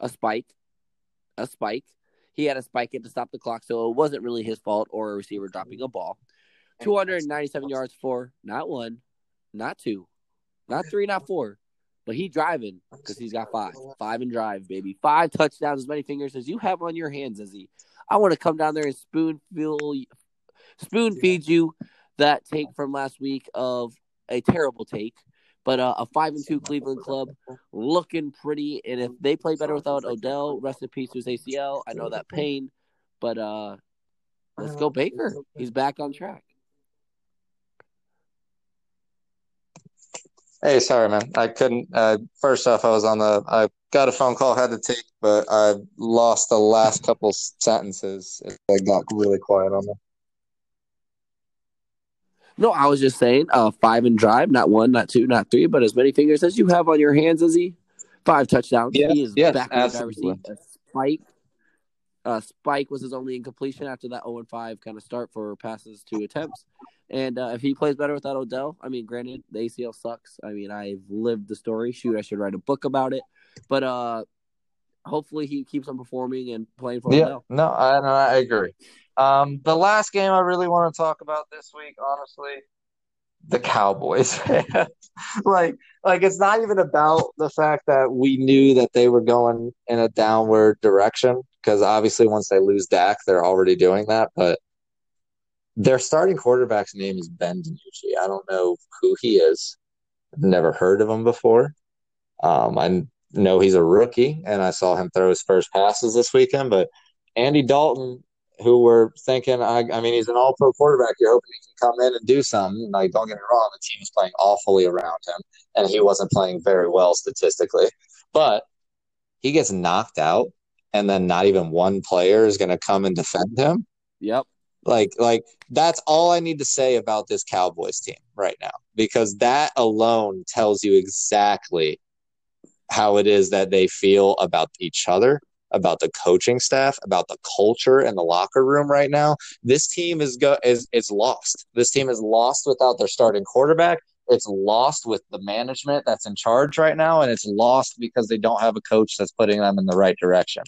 Speaker 2: A spike. A spike. He had a spike it to stop the clock, so it wasn't really his fault or a receiver dropping a ball. Two hundred and ninety seven yards for not one, not two, not three, not four, but he driving because he's got five, five and drive, baby, five touchdowns, as many fingers as you have on your hands, as he. I want to come down there and spoon feel, spoon feed you that take from last week of a terrible take, but uh, a five and two Cleveland club looking pretty. And if they play better without Odell, rest in peace ACL. I know that pain, but uh, let's go Baker. He's back on track.
Speaker 1: Hey, sorry, man. I couldn't. Uh, first off, I was on the. I got a phone call, had to take, but I lost the last couple sentences. It got really quiet on me.
Speaker 2: No, I was just saying, uh, five and drive, not one, not two, not three, but as many fingers as you have on your hands as he. Five touchdowns.
Speaker 1: Yes,
Speaker 2: he is
Speaker 1: yes,
Speaker 2: back in the driver's seat. A spike. Uh, Spike was his only incompletion after that 0 5 kind of start for passes to attempts. And uh, if he plays better without Odell, I mean, granted, the ACL sucks. I mean, I've lived the story. Shoot, I should write a book about it. But uh, hopefully he keeps on performing and playing for
Speaker 1: Yeah,
Speaker 2: Odell.
Speaker 1: no, I, no, I agree. Um, the last game I really want to talk about this week, honestly, the Cowboys. *laughs* Like, like it's not even about the fact that we knew that they were going in a downward direction, because obviously once they lose Dak, they're already doing that. But their starting quarterback's name is Ben DiNucci. I don't know who he is. Never heard of him before. Um, I know he's a rookie, and I saw him throw his first passes this weekend. But Andy Dalton, who we're thinking, I, I mean, he's an all-pro quarterback. You're hoping he can come in and do something. Like, don't get me wrong, the team was playing awfully around him, and he wasn't playing very well statistically. But he gets knocked out, and then not even one player is going to come and defend him.
Speaker 2: Yep.
Speaker 1: Like, like that's all I need to say about this Cowboys team right now, because that alone tells you exactly how it is that they feel about each other, about the coaching staff, about the culture in the locker room right now. This team is go is is lost. This team is lost without their starting quarterback. It's lost with the management that's in charge right now, and it's lost because they don't have a coach that's putting them in the right direction.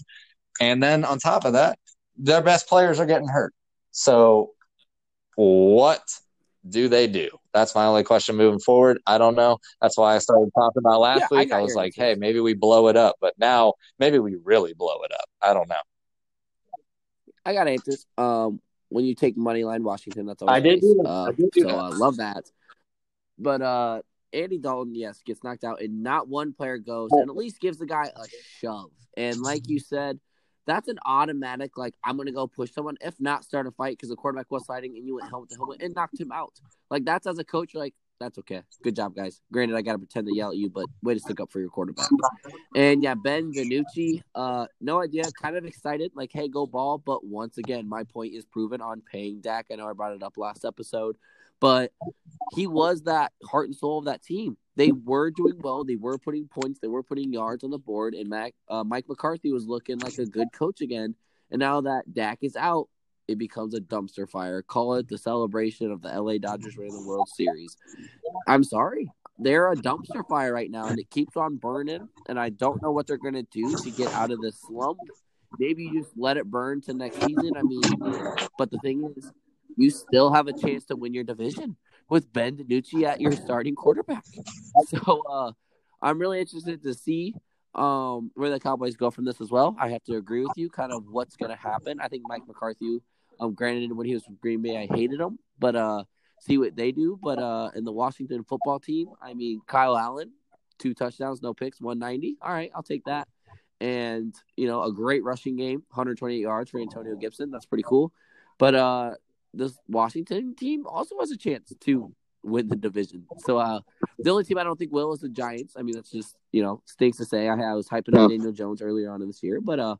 Speaker 1: And then on top of that, their best players are getting hurt. So what do they do? That's my only question moving forward. I don't know. That's why I started talking about last
Speaker 2: Yeah,
Speaker 1: week. I,
Speaker 2: got
Speaker 1: was like, hey, maybe we blow it up, but now maybe we really blow it up. I don't know.
Speaker 2: I got answers. Um, when you take money line Washington, that's always
Speaker 1: I did
Speaker 2: nice.
Speaker 1: do.
Speaker 2: Uh,
Speaker 1: I did do
Speaker 2: so
Speaker 1: that.
Speaker 2: I love that. But uh, Andy Dalton, yes, gets knocked out, and not one player goes, and at least gives the guy a shove. And like you said, that's an automatic. Like I'm gonna go push someone, if not start a fight because the quarterback was sliding, and you went helmet to helmet and knocked him out. Like that's as a coach, like that's okay. Good job, guys. Granted, I gotta pretend to yell at you, but way to stick up for your quarterback. And yeah, Ben DiNucci, uh, no idea. Kind of excited, like, hey, go ball. But once again, my point is proven on paying Dak. I know I brought it up last episode, but he was that heart and soul of that team. They were doing well. They were putting points. They were putting yards on the board. And Mac, uh, Mike McCarthy was looking like a good coach again. And now that Dak is out, it becomes a dumpster fire. Call it the celebration of the LA Dodgers winning the World Series. I'm sorry. They're a dumpster fire right now, and it keeps on burning. And I don't know what they're going to do to get out of this slump. Maybe you just let it burn to next season. I mean, but the thing is, you still have a chance to win your division with Ben DiNucci at your starting quarterback. *laughs* So uh, I'm really interested to see um, where the Cowboys go from this as well. I have to agree with you, kind of what's going to happen. I think Mike McCarthy, um, granted, when he was with Green Bay, I hated him, but uh, see what they do. But uh, in the Washington football team, I mean, Kyle Allen, two touchdowns, no picks, 190. All right, I'll take that. And, you know, a great rushing game, 128 yards for Antonio Gibson. That's pretty cool. But uh, this Washington team also has a chance to win the division. So uh, the only team I don't think will is the Giants. I mean, that's just you know stinks to say. I, I was hyping up Daniel Jones earlier on in this year, but uh,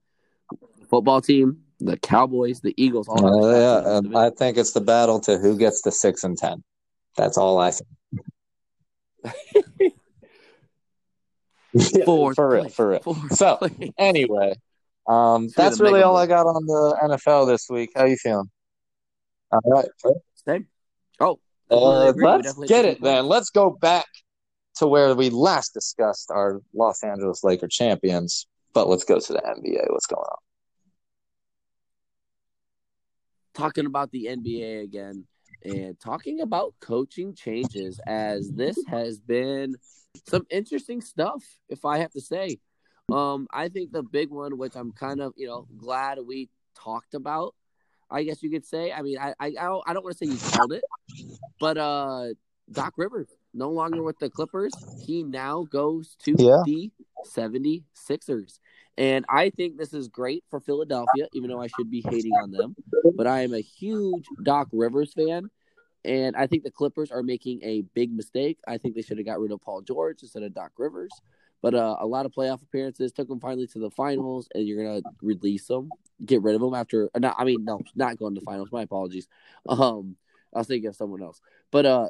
Speaker 2: football team, the Cowboys, the Eagles, all
Speaker 1: Uh, yeah. I think it's the battle to who gets the six and ten. That's all I think. *laughs*
Speaker 2: Fourth
Speaker 1: for real,
Speaker 2: place,
Speaker 1: for real.
Speaker 2: fourth
Speaker 1: So,
Speaker 2: place.
Speaker 1: Anyway, um, that's really all I got on the NFL this week. How you feeling? All right.
Speaker 2: Same. Oh,
Speaker 1: Uh, let's get it then. Let's go back to where we last discussed our Los Angeles Laker champions. But let's go to the NBA. What's going on?
Speaker 2: talking about the NBA again and talking about coaching changes as this has been some interesting stuff if I have to say. Um I think the big one which I'm kind of, you know, glad we talked about, I guess you could say. I mean, I I I don't, I don't want to say you called it, but uh Doc Rivers no longer with the Clippers. He now goes to
Speaker 1: Yeah.
Speaker 2: the 76ers. And I think this is great for Philadelphia, even though I should be hating on them. But I am a huge Doc Rivers fan. And I think the Clippers are making a big mistake. I think they should have got rid of Paul George instead of Doc Rivers. But uh, a lot of playoff appearances took them finally to the finals, and you're gonna release them, get rid of them after. uh, Not, I mean, no, not going to the finals. My apologies. Um, I was thinking of someone else. But uh,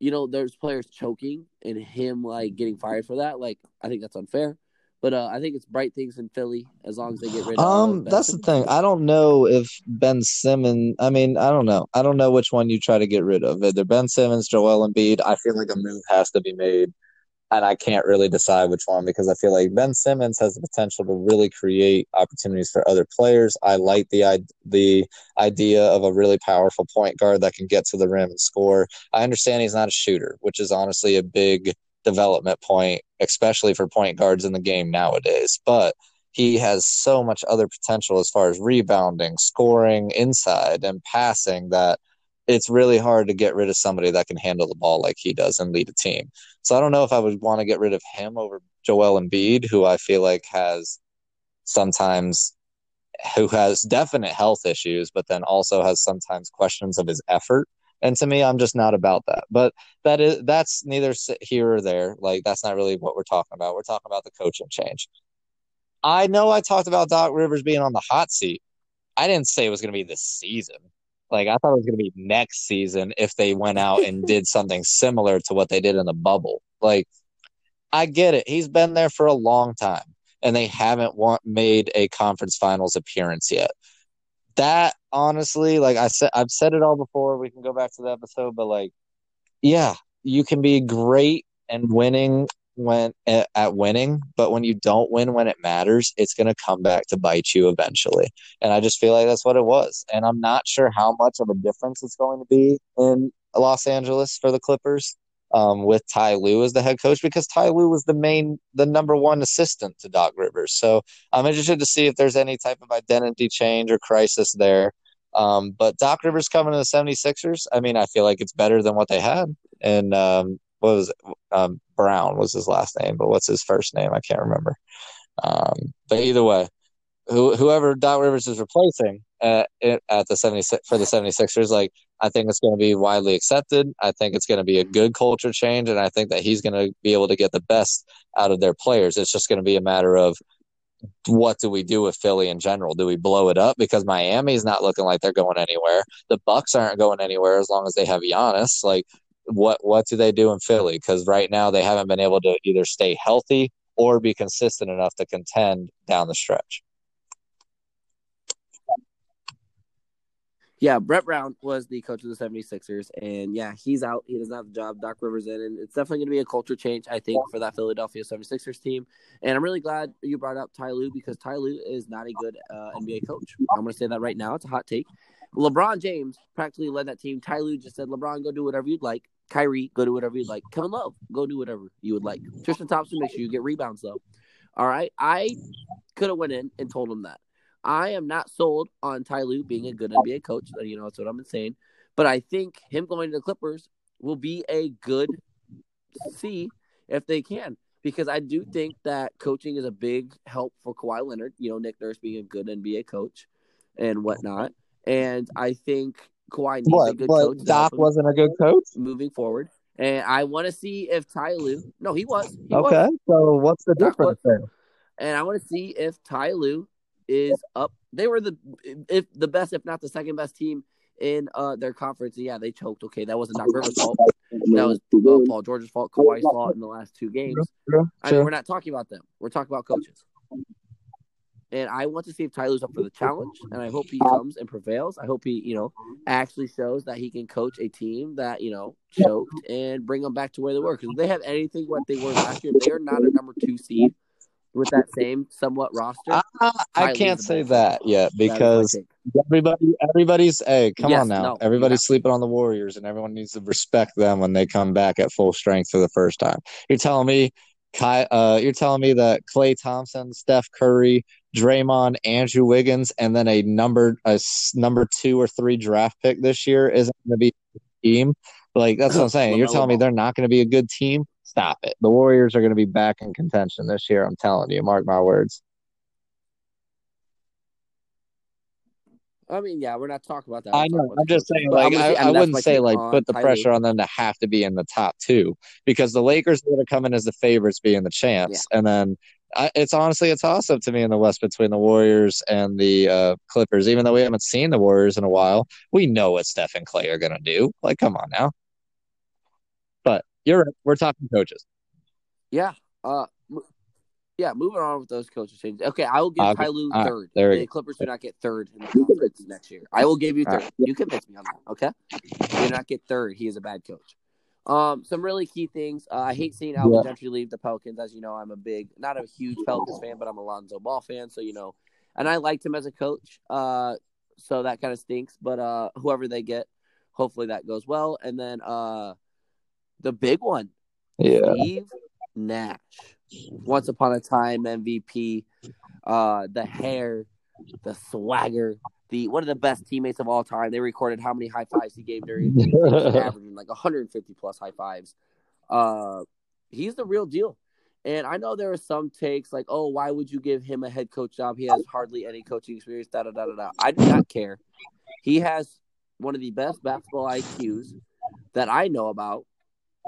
Speaker 2: you know, there's players choking and him like getting fired for that. Like, I think that's unfair. But uh, I think it's bright things in Philly as long as they get rid of.
Speaker 1: Um, that's the thing. I don't know if Ben Simmons. I mean, I don't know. I don't know which one you try to get rid of. Either Ben Simmons, Joel Embiid. I feel like a move has to be made, and I can't really decide which one because I feel like Ben Simmons has the potential to really create opportunities for other players. I like the the idea of a really powerful point guard that can get to the rim and score. I understand he's not a shooter, which is honestly a big development point, especially for point guards in the game nowadays. But he has so much other potential as far as rebounding, scoring inside, and passing that it's really hard to get rid of somebody that can handle the ball like he does and lead a team. So I don't know if I would want to get rid of him over Joel Embiid, who I feel like has sometimes who has definite health issues, but then also has sometimes questions of his effort. And to me, I'm just not about that. But that is that's neither here or there. Like that's not really what we're talking about. We're talking about the coaching change. I know I talked about Doc Rivers being on the hot seat. I didn't say it was going to be this season. Like I thought it was going to be next season if they went out and *laughs* did something similar to what they did in the bubble. Like I get it. He's been there for a long time and they haven't want, made a conference finals appearance yet. That honestly, like I said I've said it all before. We can go back to the episode, but like yeah, you can be great and winning when at, winning, but when you don't win when it matters, it's going to come back to bite you eventually. And I just feel like that's what it was. And I'm not sure how much of a difference it's going to be in Los Angeles for the Clippers um, with Ty Lue as the head coach because Ty Lue was the main, the number one assistant to Doc Rivers. So I'm interested to see if there's any type of identity change or crisis there. Um, but Doc Rivers coming to the 76ers, I mean, I feel like it's better than what they had. And um, what was? Um, Brown was his last name, but what's his first name? I can't remember. Um, but either way, who, whoever Doc Rivers is replacing at, at the 76 for the 76ers, like I think it's going to be widely accepted. I think it's going to be a good culture change, and I think that he's going to be able to get the best out of their players. It's just going to be a matter of what do we do with Philly in general? Do we blow it up because Miami's not looking like they're going anywhere? The Bucks aren't going anywhere as long as they have Giannis. Like, what what do they do in Philly? Because right now they haven't been able to either stay healthy or be consistent enough to contend down the stretch.
Speaker 2: Yeah, Brett Brown was the coach of the 76ers, and yeah, he's out. He doesn't have the job. Doc Rivers in, and it's definitely going to be a culture change, I think, for that Philadelphia 76ers team. And I'm really glad you brought up Ty Lue because Ty Lue is not a good uh, NBA coach. I'm going to say that right now. It's a hot take. LeBron James practically led that team. Ty Lue just said, LeBron, go do whatever you'd like. Kyrie, go do whatever you'd like. Kevin Love, go do whatever you would like. Tristan Thompson, make sure you get rebounds, though. All right. I could have went in and told him that. I am not sold on Ty Lue being a good NBA coach. Uh, you know, that's what I'm saying. But I think him going to the Clippers will be a good see if they can. Because I do think that coaching is a big help for Kawhi Leonard. You know, Nick Nurse being a good NBA coach and whatnot. And I think Kawhi needs a good
Speaker 1: But
Speaker 2: coach.
Speaker 1: Doc wasn't a good coach.
Speaker 2: moving forward. And I want to see if Ty Lue. No, he was. He
Speaker 1: Okay,
Speaker 2: was.
Speaker 1: so what's the
Speaker 2: Doc
Speaker 1: difference there?
Speaker 2: And I want to see if Ty Lue is up. They were the if the best, if not the second best team in uh their conference. And Yeah, they choked. Okay, that wasn't Doc Rivers' fault. That was uh, Paul George's fault, Kawhi's fault in the last two games.
Speaker 1: True,
Speaker 2: I mean,
Speaker 1: true.
Speaker 2: we're not talking about them. We're talking about coaches. And I want to see if Ty Lue's up for the challenge, and I hope he comes and prevails. I hope he, you know, actually shows that he can coach a team that you know choked and bring them back to where they were. Because if they have anything what they were last year, they are not a number two seed with that same somewhat roster.
Speaker 1: Ah, I,
Speaker 2: I
Speaker 1: can't say that yet
Speaker 2: That
Speaker 1: because
Speaker 2: take.
Speaker 1: everybody, everybody's. Hey, come
Speaker 2: Yes,
Speaker 1: on now!
Speaker 2: no,
Speaker 1: everybody's
Speaker 2: have-
Speaker 1: sleeping on the Warriors, and everyone needs to respect them when they come back at full strength for the first time. You're telling me, Uh, you're telling me that Klay Thompson, Steph Curry, Draymond, Andrew Wiggins, and then a number a number two or three draft pick this year isn't going to be a team. Like that's what I'm saying. You're telling me they're not going to be a good team. Stop it. The Warriors are going to be back in contention this year. I'm telling you. Mark my words.
Speaker 2: I mean, yeah, we're not talking about that.
Speaker 1: I know. I'm just saying, like, I, I wouldn't say, like, put the pressure on them to have to be in the top two because the Lakers are going to come in as the favorites, being the champs. And then I, it's honestly a toss up to me in the West between the Warriors and the uh, Clippers. Even though we haven't seen the Warriors in a while, we know what Steph and Klay are going to do. Like, come on now. But you're right. We're talking coaches.
Speaker 2: Yeah. Uh, Yeah, moving on with those coaches changes. Okay, I will give
Speaker 1: I'll-
Speaker 2: Ty Lue
Speaker 1: all right,
Speaker 2: third.
Speaker 1: there
Speaker 2: the. Clippers do not get third in the conference next year. I will give you third.
Speaker 1: right.
Speaker 2: You convince me on that. Okay, do not get third. He is a bad coach. Um, some really key things. Uh, I hate seeing Alvin Gentry leave the Pelicans. As you know, I'm a big, not a huge Pelicans fan, but I'm a Lonzo Ball fan. So you know, and I liked him as a coach. Uh, so that kind of stinks. But uh, whoever they get, hopefully that goes well. And then uh, the big one,
Speaker 1: Yeah.
Speaker 2: Steve Nash, once upon a time MVP, uh, the hair, the swagger, the one of the best teammates of all time. They recorded how many high fives he gave during the game. *laughs* Averaging like 150 plus high fives. Uh, he's the real deal. And I know there are some takes like, "Oh, why would you give him a head coach job? He has hardly any coaching experience." Da da da da da. I do not care. He has one of the best basketball IQs that I know about.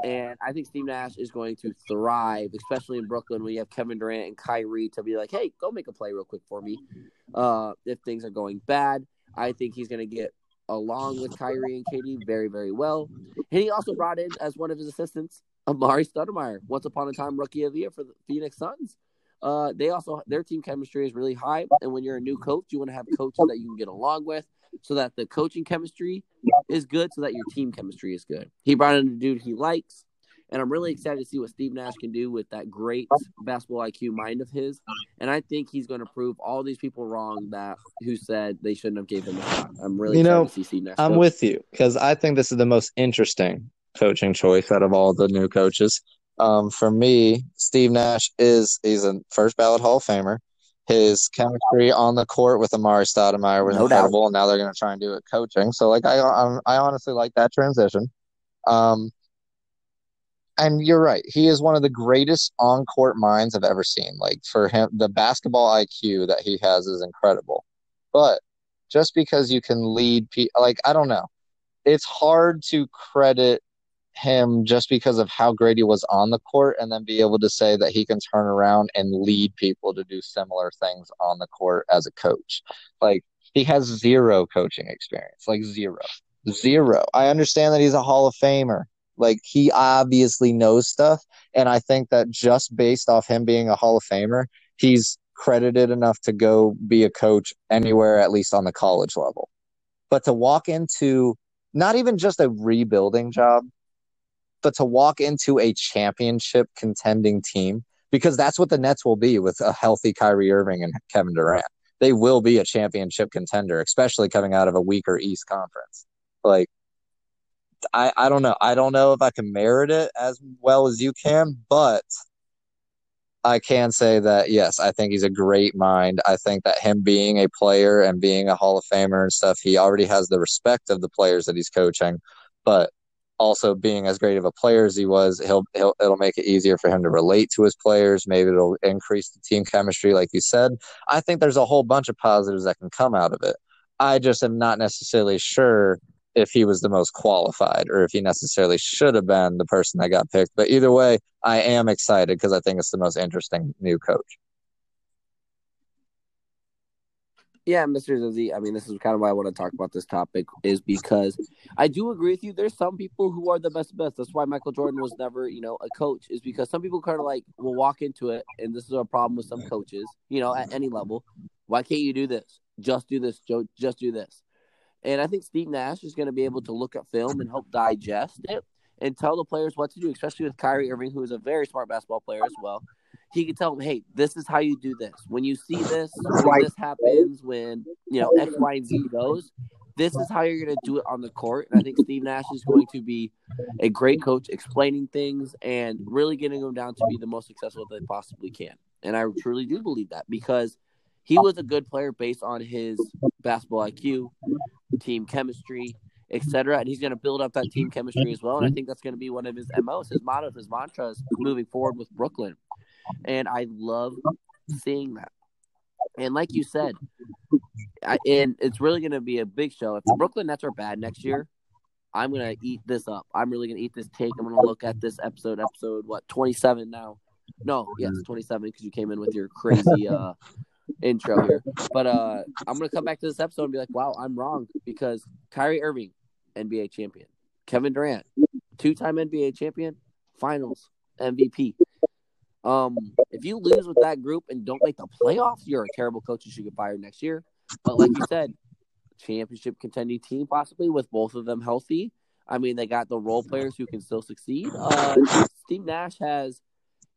Speaker 2: And I think Steve Nash is going to thrive, especially in Brooklyn when you have Kevin Durant and Kyrie to be like, hey, go make a play real quick for me. Uh, if things are going bad, I think he's going to get along with Kyrie and KD very, very well. And he also brought in as one of his assistants, Amar'e Stoudemire, once upon a time rookie of the year for the Phoenix Suns. Uh, they also their team chemistry is really high, and when you're a new coach, you want to have coaches that you can get along with, so that the coaching chemistry is good, so that your team chemistry is good. He brought in a dude he likes, and I'm really excited to see what Steve Nash can do with that great basketball IQ mind of his. And I think he's going to prove all these people wrong that who said they shouldn't have gave him a shot. I'm really
Speaker 1: You
Speaker 2: excited
Speaker 1: know,
Speaker 2: to see Steve Nash.
Speaker 1: I'm with you because I think this is the most interesting coaching choice out of all the new coaches. Um, for me, Steve Nash is he's a first ballot Hall of Famer. His chemistry on the court with Amar'e Stoudemire was
Speaker 2: No doubt.
Speaker 1: and now they're going to try and do it coaching. So, like, I I, I honestly like that transition. Um, and you're right. He is one of the greatest on court minds I've ever seen. Like for him, the basketball IQ that he has is incredible. But just because you can lead, pe- like I don't know, it's hard to credit him just because of how great he was on the court, and then be able to say that he can turn around and lead people to do similar things on the court as a coach. Like he has zero coaching experience, like zero, zero. I understand that he's a Hall of Famer. Like he obviously knows stuff, and I think that just based off him being a Hall of Famer, he's credited enough to go be a coach anywhere, at least on the college level. But to walk into not even just a rebuilding job, but to walk into a championship contending team, because that's what the Nets will be with a healthy Kyrie Irving and Kevin Durant. They will be a championship contender, especially coming out of a weaker East Conference. Like, I, I don't know. I don't know if I can merit it as well as you can, but I can say that yes, I think he's a great mind. I think that him being a player and being a Hall of Famer and stuff, he already has the respect of the players that he's coaching, but also being as great of a player as he was, he'll he'll it'll make it easier for him to relate to his players. Maybe it'll increase the team chemistry, like you said. I think there's a whole bunch of positives that can come out of it. I just am not necessarily sure if he was the most qualified or if he necessarily should have been the person that got picked. But either way, I am excited because I think it's the most interesting new coach.
Speaker 2: Yeah, Mr. Zizzy. I mean, this is kind of why I want to talk about this topic, is because I do agree with you. There's some people who are the best best. That's why Michael Jordan was never, you know, a coach, is because some people kind of like will walk into it, and this is a problem with some coaches, you know, at any level. Why can't you do this? Just do this, Joe. Just do this. And I think Steve Nash is going to be able to look at film and help digest it and tell the players what to do, especially with Kyrie Irving, who is a very smart basketball player as well. He could tell them, hey, this is how you do this. When you see this, when this happens, when you know X, Y, and Z goes, this is how you're going to do it on the court. And I think Steve Nash is going to be a great coach, explaining things and really getting them down to be the most successful they possibly can. And I truly do believe that because he was a good player based on his basketball IQ, team chemistry, etc. And he's going to build up that team chemistry as well. And I think that's going to be one of his MOs, his motto, his mantras moving forward with Brooklyn. And I love seeing that. And like you said, I, and it's really going to be a big show. If the Brooklyn Nets are bad next year, I'm going to eat this up. I'm really going to eat this take. I'm going to look at this episode, episode, what, 27 now? No, yes, 27 because you came in with your crazy uh, *laughs* intro here. But uh, I'm going to come back to this episode and be like, wow, I'm wrong because Kyrie Irving, NBA champion. Kevin Durant, two time NBA champion, finals MVP. Um, if you lose with that group and don't make the playoffs, you're a terrible coach and should get fired next year. But like you said, championship contending team possibly with both of them healthy. I mean, they got the role players who can still succeed. Uh, Steve Nash has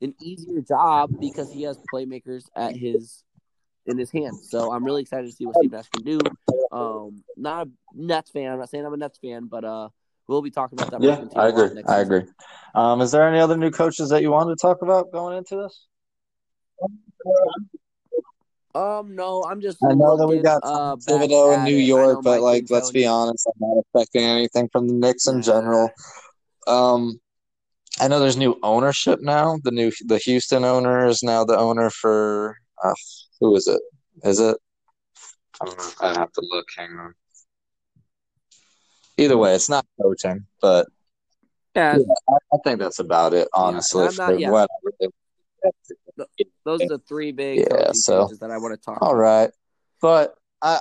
Speaker 2: an easier job because he has playmakers at his in his hands. So I'm really excited to see what Steve Nash can do. Um, not a Nets fan. I'm not saying I'm a Nets fan, but uh, we'll be talking about that.
Speaker 1: Yeah,
Speaker 2: Brooklyn team
Speaker 1: I
Speaker 2: a lot
Speaker 1: agree.
Speaker 2: next
Speaker 1: I
Speaker 2: season.
Speaker 1: agree. Um, is there any other new coaches that you wanted to talk about going into this?
Speaker 2: Um, no, I'm just.
Speaker 1: I know that we
Speaker 2: looking,
Speaker 1: got
Speaker 2: uh,
Speaker 1: Tom Thibodeau in
Speaker 2: at
Speaker 1: New
Speaker 2: it.
Speaker 1: York, but
Speaker 2: Mike
Speaker 1: like, let's be
Speaker 2: D'Antoni-
Speaker 1: honest, I'm not expecting anything from the Knicks in general. Um, I know there's new ownership now. The new the Houston owner is now the owner for uh, who is it? Is it? I don't know. I have to look. Hang on. Either way, it's not coaching, but
Speaker 2: Yeah,
Speaker 1: yeah, I, I think that's about it. Honestly,
Speaker 2: I'm not- yeah.
Speaker 1: whatever.
Speaker 2: those are the three big
Speaker 1: Yeah, so-
Speaker 2: that I want to talk.
Speaker 1: All
Speaker 2: about.
Speaker 1: right, but I,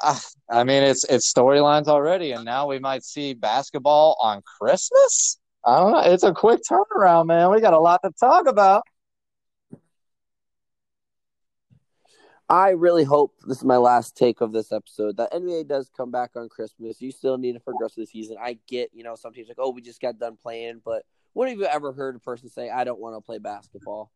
Speaker 1: I, I mean, it's it's storylines already, and now we might see basketball on Christmas. I don't know. It's a quick turnaround, man. We got a lot to talk about.
Speaker 2: I really hope this is my last take of this episode that NBA does come back on Christmas. You still need to progress the season. I get, you know, some teams like, oh, we just got done playing, but when have you ever heard a person say, I don't want to play basketball?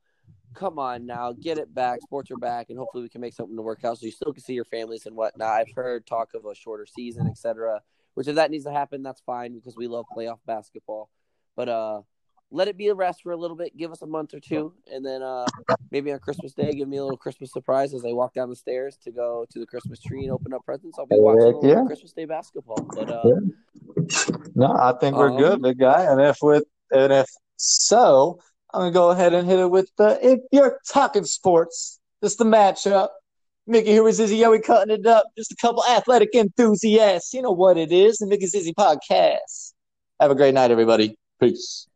Speaker 2: Come on now, get it back. Sports are back, and hopefully we can make something to work out so you still can see your families and whatnot. I've heard talk of a shorter season, etc. Which if that needs to happen, that's fine because we love playoff basketball. But uh, let it be a rest for a little bit. Give us a month or two, and then uh, maybe on Christmas Day, give me a little Christmas surprise as I walk down the stairs to go to the Christmas tree and open up presents. I'll be watching
Speaker 1: yeah.
Speaker 2: Christmas Day basketball. But uh,
Speaker 1: Yeah. No, I think we're
Speaker 2: Um,
Speaker 1: good, big guy. And if with and if so, I'm gonna go ahead and hit it with the if you're talking sports, this is the matchup. Mickey here with Izzy, yeah, we cutting it up. Just a couple athletic enthusiasts. You know what it is, the Mickey Zizzy podcast. Have a great night, everybody. Peace.